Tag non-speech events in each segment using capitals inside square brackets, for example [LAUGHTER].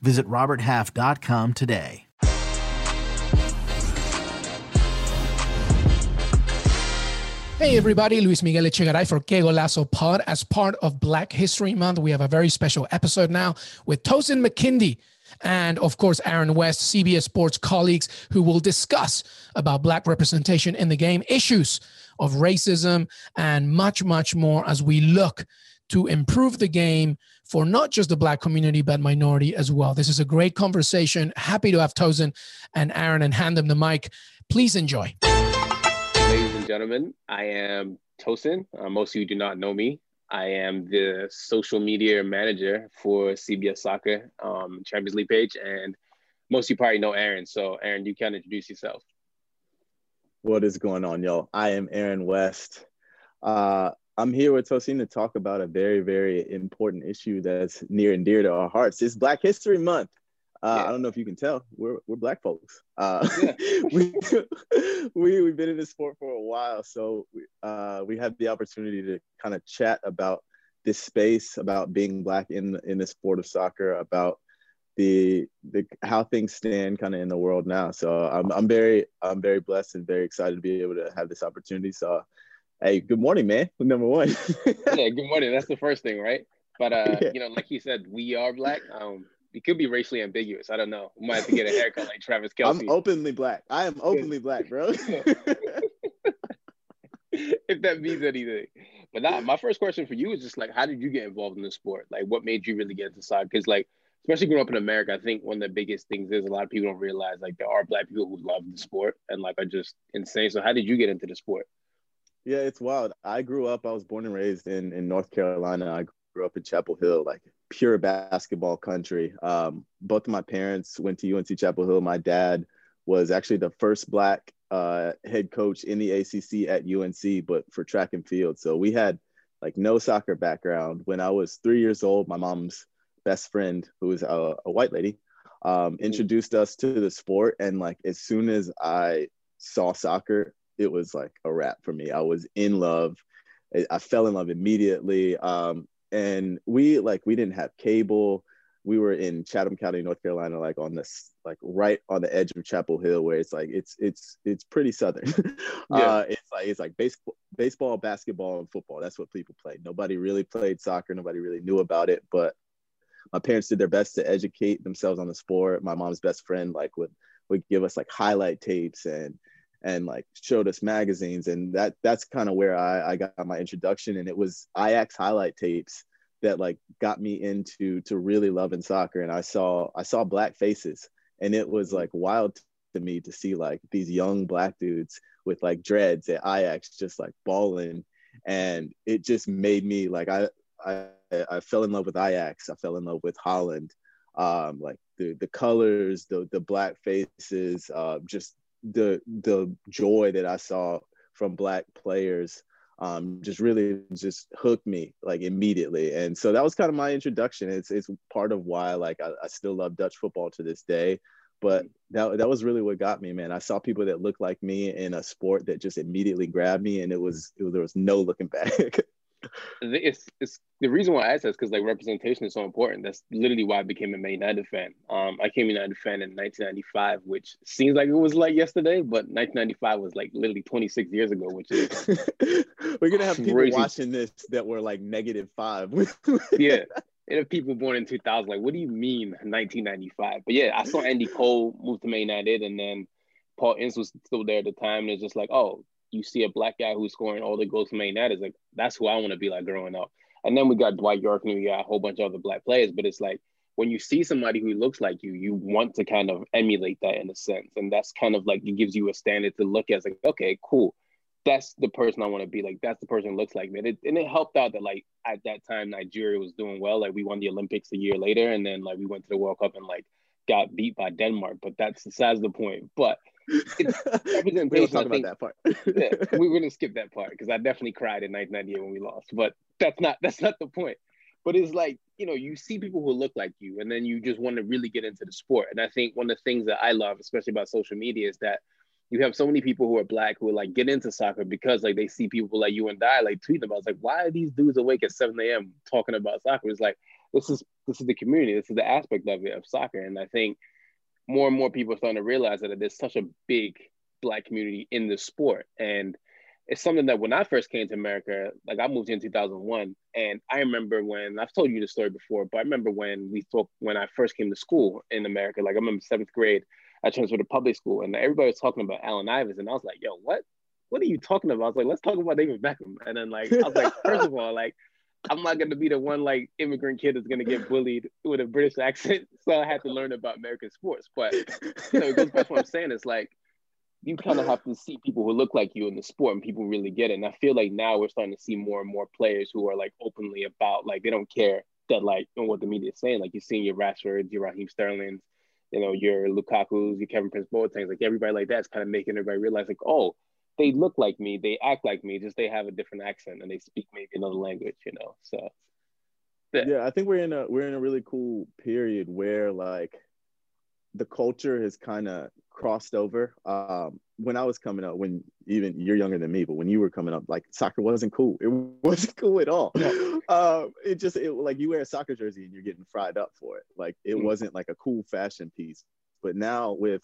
Visit RobertHalf.com today. Hey everybody, Luis Miguel Echegaray for Que Golazo Pod. As part of Black History Month, we have a very special episode now with Tosin McKindy and of course Aaron West, CBS Sports colleagues who will discuss about black representation in the game, issues of racism and much much more as we look to improve the game for not just the black community but minority as well. This is a great conversation. Happy to have Tosin and Aaron and hand them the mic. Please enjoy Ladies and gentlemen. I am Tosin. Uh, most of you do not know me. I am the social media manager for CBS Soccer um, Champions League page, and most of you probably know Aaron. So, Aaron, you can introduce yourself. What is going on, y'all? I am Aaron West. Uh, I'm here with Tosin to talk about a very, very important issue that's near and dear to our hearts. It's Black History Month. Uh, yeah. I don't know if you can tell, we're, we're black folks. Uh, yeah. [LAUGHS] we, [LAUGHS] we, we've been in this sport for a while. So we, uh, we had the opportunity to kind of chat about this space, about being black in, in the sport of soccer, about the, the how things stand kind of in the world now. So I'm, I'm very, I'm very blessed and very excited to be able to have this opportunity. So, hey, good morning, man. Number one. [LAUGHS] yeah, good morning. That's the first thing, right? But uh, [LAUGHS] yeah. you know, like you said, we are black. Um, it could be racially ambiguous. I don't know. We might have to get a haircut like Travis [LAUGHS] Kelce. I'm openly black. I am openly black, bro. if that means anything. But not, my first question for you is just like, how did you get involved in the sport? Like, what made you really get into soccer? Because like, especially growing up in America, I think one of the biggest things is a lot of people don't realize like there are black people who love the sport and like are just insane. So how did you get into the sport? Yeah, it's wild. I grew up. I was born and raised in in North Carolina. I grew up in Chapel Hill, like pure basketball country. Um, both of my parents went to UNC Chapel Hill. My dad was actually the first black uh, head coach in the ACC at UNC, but for track and field. So we had like no soccer background. When I was three years old, my mom's best friend, who was a, a white lady, um, mm-hmm. introduced us to the sport. And like as soon as I saw soccer, it was like a wrap for me. I was in love. I fell in love immediately. Um, and we like we didn't have cable we were in chatham county north carolina like on this like right on the edge of chapel hill where it's like it's it's it's pretty southern [LAUGHS] yeah. uh it's like it's like baseball baseball basketball and football that's what people played nobody really played soccer nobody really knew about it but my parents did their best to educate themselves on the sport my mom's best friend like would would give us like highlight tapes and and like showed us magazines and that that's kind of where I, I got my introduction and it was Ajax highlight tapes that like got me into to really loving soccer and I saw I saw black faces and it was like wild to me to see like these young black dudes with like dreads at Ajax just like balling and it just made me like I I I fell in love with Ajax I fell in love with Holland um like the the colors the the black faces uh, just the the joy that I saw from black players um, just really just hooked me like immediately. And so that was kind of my introduction. It's it's part of why like I, I still love Dutch football to this day. But that that was really what got me, man. I saw people that looked like me in a sport that just immediately grabbed me, and it was, it was there was no looking back. [LAUGHS] it's, it's the reason why I asked that is because like representation is so important. That's literally why I became a Man United fan. Um, I became a United fan in 1995, which seems like it was like yesterday, but 1995 was like literally 26 years ago, which is [LAUGHS] we're gonna have people watching this that were like negative five. [LAUGHS] yeah. And if people born in 2000, like, what do you mean 1995? But yeah, I saw Andy Cole move to Man United, and then Paul Ince was still there at the time. And it's just like, oh, you see a black guy who's scoring all the goals for Man That is like that's who I want to be like growing up. And then we got Dwight Yorke and we got a whole bunch of other black players. But it's like when you see somebody who looks like you, you want to kind of emulate that in a sense. And that's kind of like it gives you a standard to look at. Like, okay, cool. That's the person I want to be like. That's the person looks like me. And it, and it helped out that like at that time Nigeria was doing well. Like we won the Olympics a year later, and then like we went to the World Cup and like got beat by Denmark, but that's besides the point. But [LAUGHS] representation. we talk about that part. [LAUGHS] yeah, we're gonna skip that part because I definitely cried in 1998 when we lost. But that's not that's not the point. But it's like you know you see people who look like you, and then you just want to really get into the sport. And I think one of the things that I love, especially about social media, is that you have so many people who are black who are like get into soccer because like they see people like you and I like tweet them. I was like, why are these dudes awake at 7 a.m. talking about soccer? It's like this is this is the community, this is the aspect of it of soccer. And I think more and more people are starting to realize that there's such a big black community in the sport. And it's something that when I first came to America, like I moved in 2001, and I remember when I've told you the story before, but I remember when we thought when I first came to school in America, like I remember seventh grade, I transferred to public school, and everybody was talking about Allen Iverson, and I was like, "Yo, what? What are you talking about?" I was like, "Let's talk about David Beckham," and then like I was like, [LAUGHS] first of all, like I'm not gonna be the one like immigrant kid that's gonna get bullied with a British accent, [LAUGHS] so I had to learn about American sports. But you know, it goes back to what I'm saying. It's like you kind of have to see people who look like you in the sport and people really get it. And I feel like now we're starting to see more and more players who are like openly about like they don't care that like know, what the media is saying. Like you're seeing your Rashford, your Raheem Sterling, you know, your Lukaku's, your Kevin Prince Boateng's, like everybody like that's kind of making everybody realize like, oh, they look like me, they act like me, just they have a different accent and they speak maybe another language, you know. So yeah. yeah, I think we're in a we're in a really cool period where like the culture has kind of crossed over. Um, when I was coming up, when even you're younger than me, but when you were coming up, like soccer wasn't cool. It [LAUGHS] wasn't cool at all. Um, it just it like you wear a soccer jersey and you're getting fried up for it. Like it mm wasn't like a cool fashion piece. But now with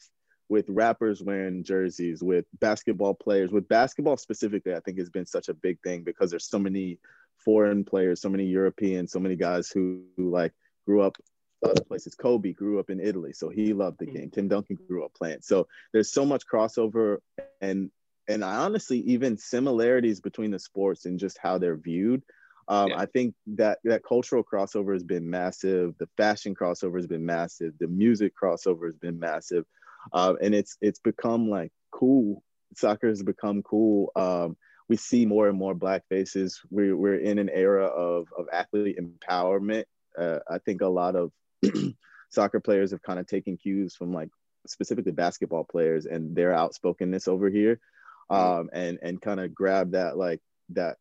with rappers wearing jerseys, with basketball players, with basketball specifically, I think has been such a big thing because there's so many foreign players, so many Europeans, so many guys who, who like grew up other places. Kobe grew up in Italy, so he loved the mm. game. Tim Duncan grew up playing. So there's so much crossover and and I honestly even similarities between the sports and just how they're viewed. Um, yeah. I think that that cultural crossover has been massive. The fashion crossover has been massive. The music crossover has been massive, uh, and it's it's become like cool. Soccer has become cool. Um, we see more and more black faces. We're we're in an era of of athlete empowerment. Uh, I think a lot of [CLEARS THROAT] soccer players have kind of taken cues from like specifically basketball players and their outspokenness over here mm-hmm. um, and and kind of grab that like that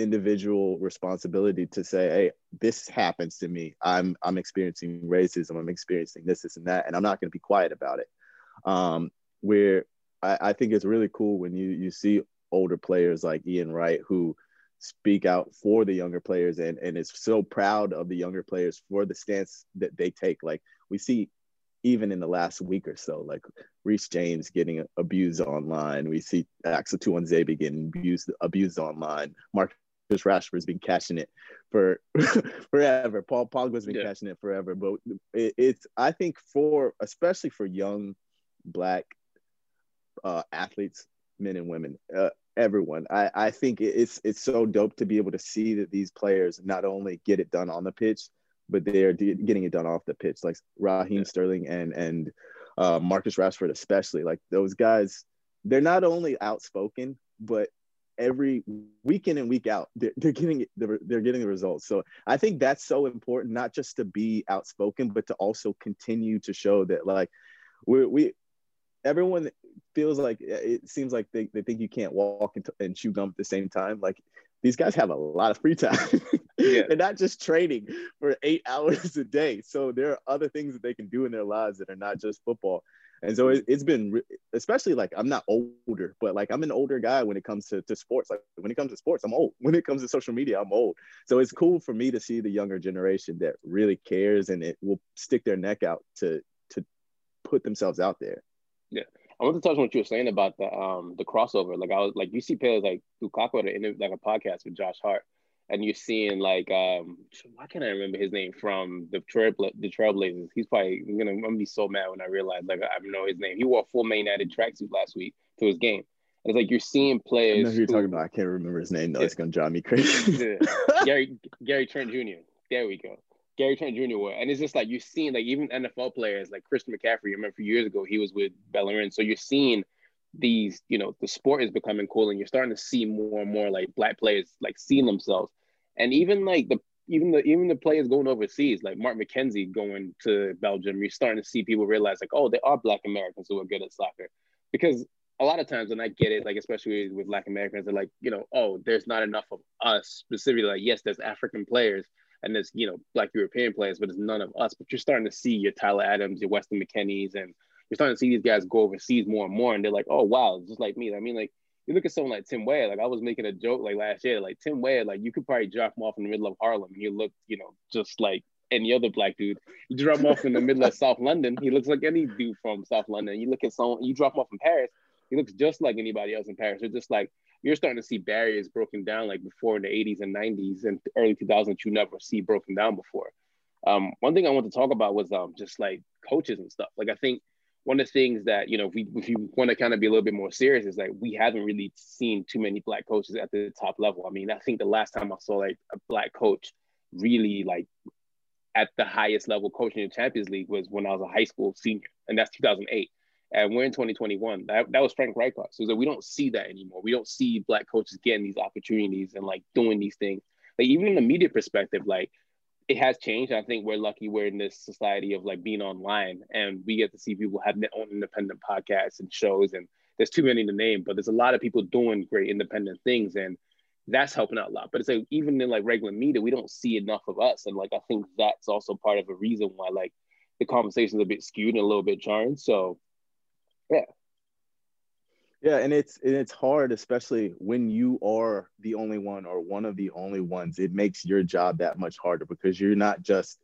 individual responsibility to say hey this happens to me i'm i'm experiencing racism i'm experiencing this this and that and i'm not going to be quiet about it um, where I, I think it's really cool when you you see older players like ian wright who speak out for the younger players and and is so proud of the younger players for the stance that they take. Like we see even in the last week or so, like Reece James getting abused online. We see Axel Tuanzebe getting abused abused online. Marcus Rashford's been catching it for [LAUGHS] forever. Paul Pogba's been yeah. catching it forever. But it, it's I think for especially for young black uh, athletes, men and women, uh, everyone. I, I think it's it's so dope to be able to see that these players not only get it done on the pitch, but they're getting it done off the pitch. Like Raheem yeah. Sterling and and uh, Marcus Rashford, especially. Like those guys, they're not only outspoken, but every week in and week out, they're, they're getting they're, they're getting the results. So I think that's so important, not just to be outspoken, but to also continue to show that like we we everyone feels like eh, it seems like they, they think you can't walk and, and chew gum at the same time. Like these guys have a lot of free time. [LAUGHS] yeah. [LAUGHS] They're not just training for eight [LAUGHS] hours a day. So there are other things that they can do in their lives that are not just football. And so it, has been, especially like I'm not older, but like I'm an older guy when it comes to, to sports. Like when it comes to sports, I'm old. [LAUGHS] When it comes to social media, I'm old. So it's cool for me to see the younger generation that really cares and it will stick their neck out to to put themselves out there. Yeah. I want to touch on what you were saying about the um the crossover. Like I was like you see players like Lukaku in like a podcast with Josh Hart, and you're seeing like um why can't I remember his name from the Trail the Trailblazers? He's probably I'm gonna I'm gonna be so mad when I realize like I know his name. He wore full Man United tracksuit last week to his game. And it's like you're seeing players. I know who you're who, talking about. I can't remember his name though. Yeah. It's gonna drive me crazy. [LAUGHS] [LAUGHS] Gary Gary Trent Jr. There we go. Gary Trent Jr. were. And it's just like you're seeing like even NFL players like Christian McCaffrey, I remember a few years ago, he was with Bellerin. So you're seeing these, you know, the sport is becoming cool and you're starting to see more and more like black players like seeing themselves. And even like the even the even the players going overseas, like Mark McKenzie going to Belgium, you're starting to see people realize like, oh, there are Black Americans who are good at soccer. Because a lot of times, and I get it, like especially with Black Americans, they're like, you know, oh, there's not enough of us specifically. Like, yes, there's African players and there's you know Black European players, but there's none of us. But you're starting to see your Tyler Adams, your Weston McKennies, and you're starting to see these guys go overseas more and more, and they're like, oh wow, just like me. I mean, like you look at someone like Tim Weah, like I was making a joke like last year, like Tim Weah, like you could probably drop him off in the middle of Harlem and he look, you know, just like any other black dude. You drop him off in the middle of South London, he looks like any dude from South London. You look at someone, you drop him off in Paris, he looks just like anybody else in Paris. It's just like you're starting to see barriers broken down like before in the 80s and 90s and early 2000s you never see broken down before. Um, one thing I want to talk about was um, just like coaches and stuff. Like I think one of the things that you know if, we, if you want to kind of be a little bit more serious is like we haven't really seen too many black coaches at the top level. I mean i think the last time i saw like a black coach really like at the highest level coaching in the champions league was when i was a high school senior and that's 2008 and we're in 2021 that, that was frank rijkaard so that we don't see that anymore. We don't see black coaches getting these opportunities and like doing these things. Like even in the media perspective like it has changed. I think we're lucky we're in this society of like being online and we get to see people have their own independent podcasts and shows and there's too many to name, but there's a lot of people doing great independent things and that's helping out a lot. But it's like even in like regular media, we don't see enough of us. And like I think that's also part of a reason why like the conversation's a bit skewed and a little bit jarring. So yeah. Yeah, and it's and it's hard, especially when you are the only one or one of the only ones. It makes your job that much harder because you're not just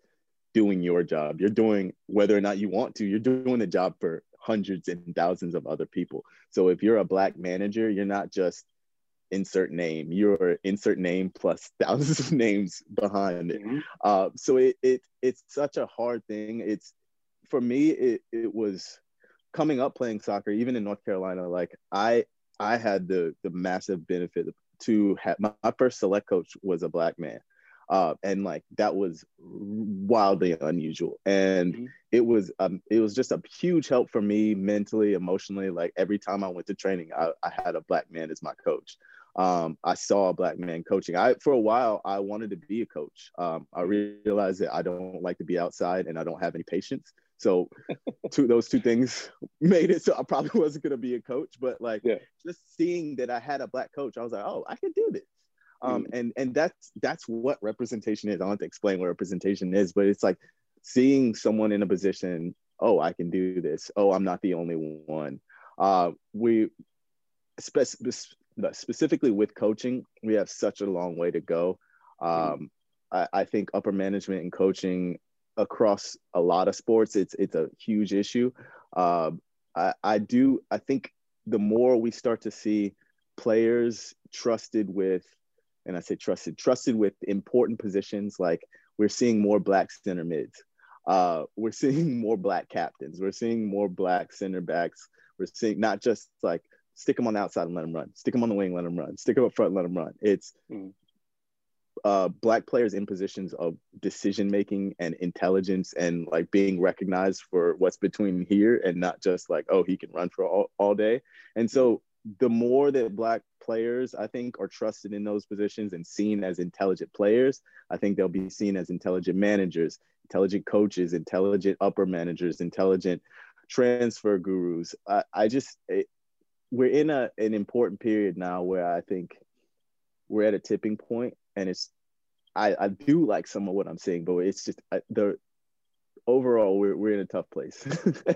doing your job. You're doing whether or not you want to. You're doing the job for hundreds and thousands of other people. So if you're a black manager, you're not just insert name. You're insert name plus [LAUGHS] thousands of names behind it. Mm-hmm. Uh, so it, it it's such a hard thing. It's for me. It it was coming up playing soccer, even in North Carolina, like I I had the the massive benefit to have my, my first select coach was a black man. Uh, and like that was wildly unusual and mm-hmm. it was um, it was just a huge help for me mentally emotionally like every time i went to training i, I had a black man as my coach um, i saw a black man coaching i for a while i wanted to be a coach um, i realized that i don't like to be outside and i don't have any patience so [LAUGHS] two those two things [LAUGHS] made it so I probably [LAUGHS] wasn't gonna be a coach, but like yeah. just seeing that I had a black coach, I was like, oh, I can do this. Um, mm. and and that's that's what representation is. I don't have to explain what representation is, but it's like seeing someone in a position, oh, I can do this. Oh, I'm not the only one. Uh, we spe- specifically with coaching, we have such a long way to go. Um. I, I think upper management and coaching across a lot of sports. It's it's a huge issue. Uh, I, I do. I think the more we start to see players trusted with, and I say trusted, trusted with important positions, like we're seeing more black center mids. Uh, we're [LAUGHS] seeing more black captains. We're seeing more black center backs. We're seeing not just like stick them on the outside and let them run, stick them on the wing, let them run, stick them up front, let them run. It's mm. uh, black players in positions of decision making and intelligence and like being recognized for what's between here and not just like oh he can run for all, all day. And so the more that black players i think are trusted in those positions and seen as intelligent players i think they'll be seen as intelligent managers intelligent coaches intelligent upper managers intelligent transfer gurus. I, I just it, we're in a, an important period now where i think we're at a tipping point and it's I, I do like some of what I'm seeing, but it's just I, the overall we're we're in a tough place.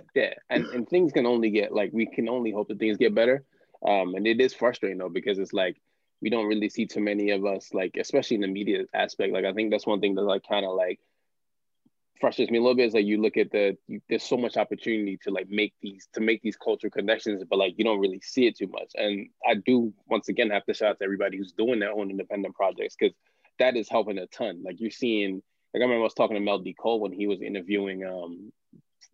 [LAUGHS] yeah, and and things can only get like we can only hope that things get better. Um, and it is frustrating though because it's like we don't really see too many of us like especially in the media aspect. Like I think that's one thing that like kind of like frustrates me a little bit is like you look at the you, there's so much opportunity to like make these to make these cultural connections but like you don't really see it too much and i do once again have to shout out to everybody who's doing their own independent projects because that is helping a ton like you're seeing like i remember i was talking to mel d cole when he was interviewing um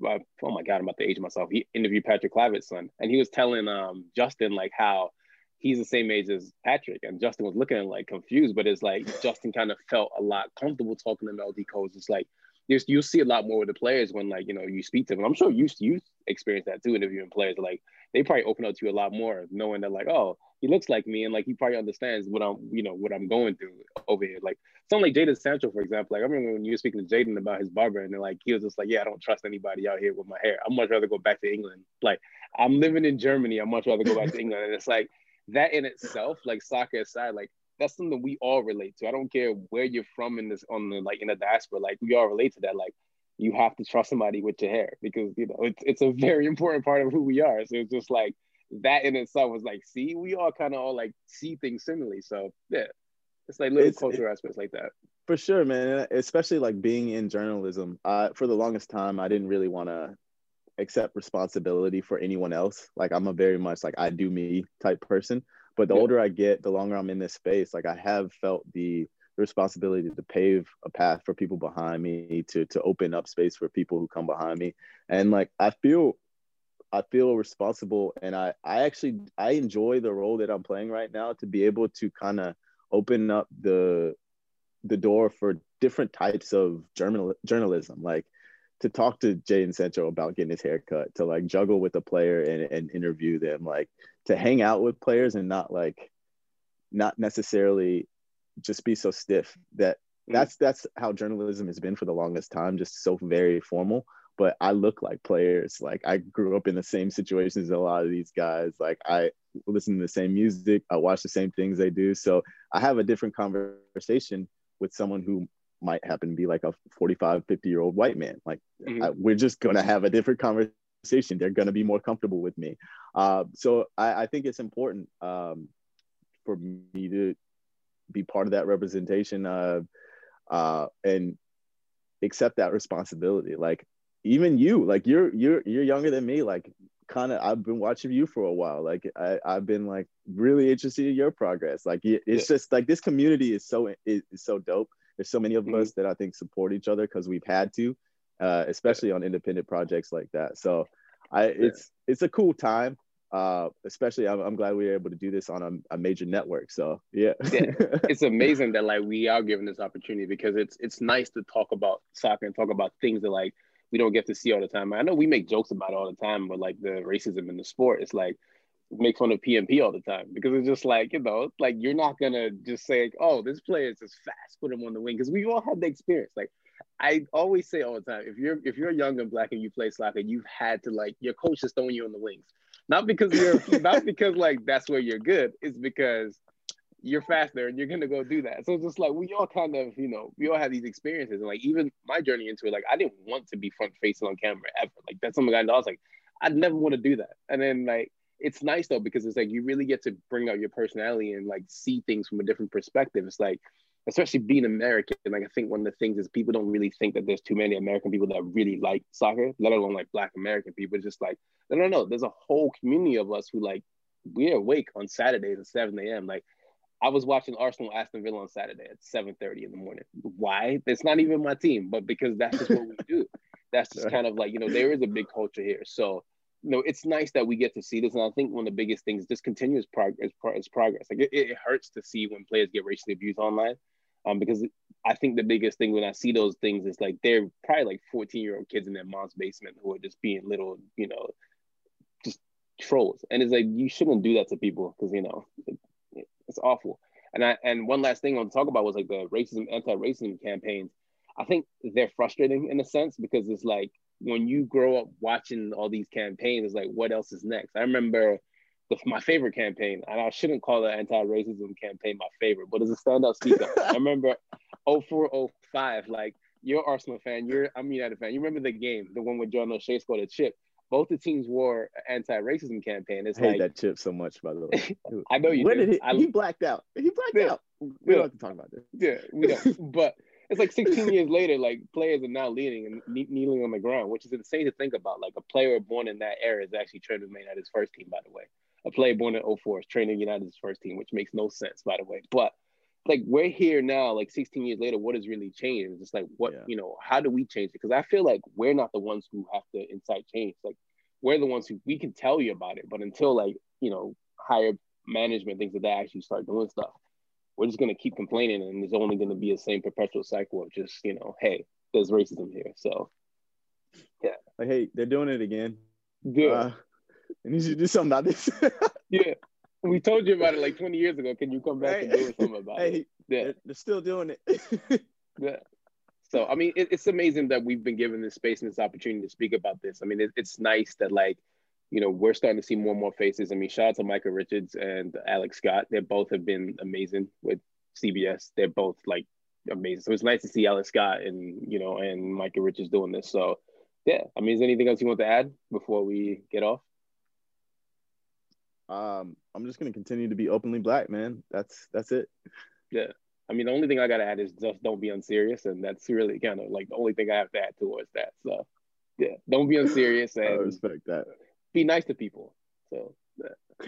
oh my god i'm about to age myself he interviewed patrick Kluivert's son and he was telling um justin like how he's the same age as Patrick. And Justin was looking like confused, but it's like Justin kind of felt a lot comfortable talking to Mel D. Cole. It's like, you you'll see a lot more with the players when like you know you speak to them. I'm sure you you experience that too interviewing players. Like they probably open up to you a lot more, knowing that like oh he looks like me and like he probably understands what I'm you know what I'm going through over here. Like something like Jadon Sancho for example. Like I remember when you were speaking to Jadon about his barber and like he was just like yeah I don't trust anybody out here with my hair. I'd much rather go back to England. Like I'm living in Germany. I'd much rather go back to England. And it's like that in itself, like soccer aside, like that's something we all relate to. I don't care where you're from in this on the like in the diaspora, like we all relate to that. Like you have to trust somebody with your hair because you know it's it's a very [LAUGHS] important part of who we are. So it's just like that in itself was like, see, we all kind of all like see things similarly. So yeah, it's like little it's, cultural it, aspects like that. For sure, man. Especially like being in journalism. Uh, for the longest time, I didn't really want to accept responsibility for anyone else. Like I'm a very much like I do me type person. But the yeah. older I get, the longer I'm in this space, like I have felt the responsibility to pave a path for people behind me, to to open up space for people who come behind me. And like I feel I feel responsible and I I actually I enjoy the role that I'm playing right now to be able to kind of open up the the door for different types of journal journalism. Like to talk to Jadon Sancho about getting his haircut, to like juggle with a player and, and interview them, like to hang out with players and not like not necessarily just be so stiff that mm. that's that's how journalism has been for the longest time, just so very formal. But I look like players. Like I grew up in the same situations as a lot of these guys. Like I listen to the same music, I watch the same things they do. So I have a different conversation with someone who might happen to be like a 45 50 year old white man like mm-hmm. I, we're just going to have a different conversation they're going to be more comfortable with me uh, so I, I, think it's important um, for me to be part of that representation uh, uh, and accept that responsibility like even you like you're you're you're younger than me like kind of I've been watching you for a while. Like I, I've been like really interested in your progress. Like it's yeah. just like this community is so is, is so dope. There's so many of mm-hmm. us that I think support each other because we've had to, uh, especially on independent projects like that. So I it's it's a cool time. Uh, especially I'm, I'm, glad we were able to do this on a, a major network. So yeah. yeah. [LAUGHS] it's amazing that like we are given this opportunity because it's it's nice to talk about soccer and talk about things that like we don't get to see all the time. I know we make jokes about all the time, but like the racism in the sport, it's like make fun of PMP all the time because it's just like you know, like you're not gonna just say, "Oh, this player is just fast, put him on the wing," because we all had the experience. Like I always say all the time, if you're if you're young and black and you play soccer, you've had to like your coach is throwing you on the wings, not because you're [LAUGHS] not because like that's where you're good. It's because you're faster and you're gonna go do that. So it's just like we all kind of, you know, we all have these experiences. And like even my journey into it, like I didn't want to be front facing on camera ever. Like that's something I know. I was like, I'd never want to do that. And then like it's nice though because it's like you really get to bring out your personality and like see things from a different perspective. It's like, especially being American, like I think one of the things is people don't really think that there's too many American people that really like soccer, let alone like Black American people. It's just like, no, no, no. There's a whole community of us who like we're awake on Saturdays at 7 a.m. Like I was watching Arsenal Aston Villa on Saturday at 7:30 in the morning. Why? It's not even my team, but because that's just what we do. That's just [LAUGHS] kind of like, you know, there is a big culture here. So you know, it's nice that we get to see this. And I think one of the biggest things, is just continuous progress, is progress. Like it, it, hurts to see when players get racially abused online, um, because I think the biggest thing when I see those things is like they're probably like 14 year old kids in their mom's basement who are just being little, you know, just trolls. And it's like you shouldn't do that to people because you know it, it's awful. And I and one last thing I want to talk about was like the racism, anti-racism campaigns. I think they're frustrating in a sense because it's like when you grow up watching all these campaigns, it's like, what else is next? I remember the, my favorite campaign, and I shouldn't call the anti-racism campaign my favorite, but it's a standout speaker. I remember [LAUGHS] 0405, like you're Arsenal fan, you're I'm United fan. You remember the game, the one where John O'Shea scored a chip. Both the teams wore anti-racism campaign. It's I hate like, that chip so much, by the way. [LAUGHS] I know you. When do. did he? I, he blacked out. He blacked yeah, out. We yeah. don't have to talk about this. Yeah, we don't. [LAUGHS] but it's like 16 [LAUGHS] years later, like players are now leaning and kneeling on the ground, which is insane to think about. Like a player born in that era is actually training United's first team, by the way. A player born in 04 is training United's first team, which makes no sense, by the way. But like we're here now, like 16 years later, what has really changed? It's just like what yeah. you know, how do we change it? Because I feel like we're not the ones who have to incite change. Like we're the ones who we can tell you about it, but until like you know higher management thinks that they actually start doing stuff, we're just going to keep complaining and it's only going to be the same perpetual cycle of just you know hey there's racism here. So yeah. Like, hey, they're doing it again. Yeah. Uh, and you should do something about this. [LAUGHS] yeah. We told you about it like 20 years ago. Can you come back Hey, and do something about hey, it? Yeah. they're, they're still doing it. [LAUGHS] Yeah. So I mean, it, it's amazing that we've been given this space and this opportunity to speak about this. I mean, it, it's nice that like, you know, we're starting to see more and more faces. I mean, shout out to Michael Richards and Alex Scott. They both have been amazing with CBS. They're both like amazing. So it's nice to see Alex Scott and you know and Michael Richards doing this. So yeah, I mean, is there anything else you want to add before we get off? um, I'm just gonna continue to be openly black, man. That's that's it. Yeah. I mean, the only thing I gotta add is just don't be unserious, and that's really kind of like the only thing I have to add towards that. So, yeah, don't be unserious [LAUGHS] I respect that. Be nice to people. So, [LAUGHS]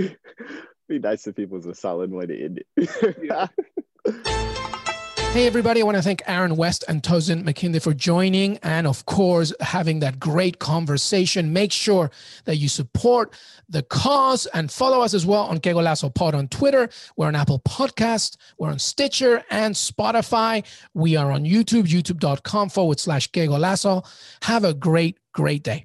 be nice to people is a solid way to end it. Yeah. [LAUGHS] Hey, everybody. I want to thank Aaron West and Tosin McKinley for joining and, of course, having that great conversation. Make sure that you support the cause and follow us as well on Que Golazo Pod on Twitter. We're on Apple Podcast, we're on Stitcher and Spotify. We are on YouTube, youtube.com forward slash Que Golazo. Have a great, great day.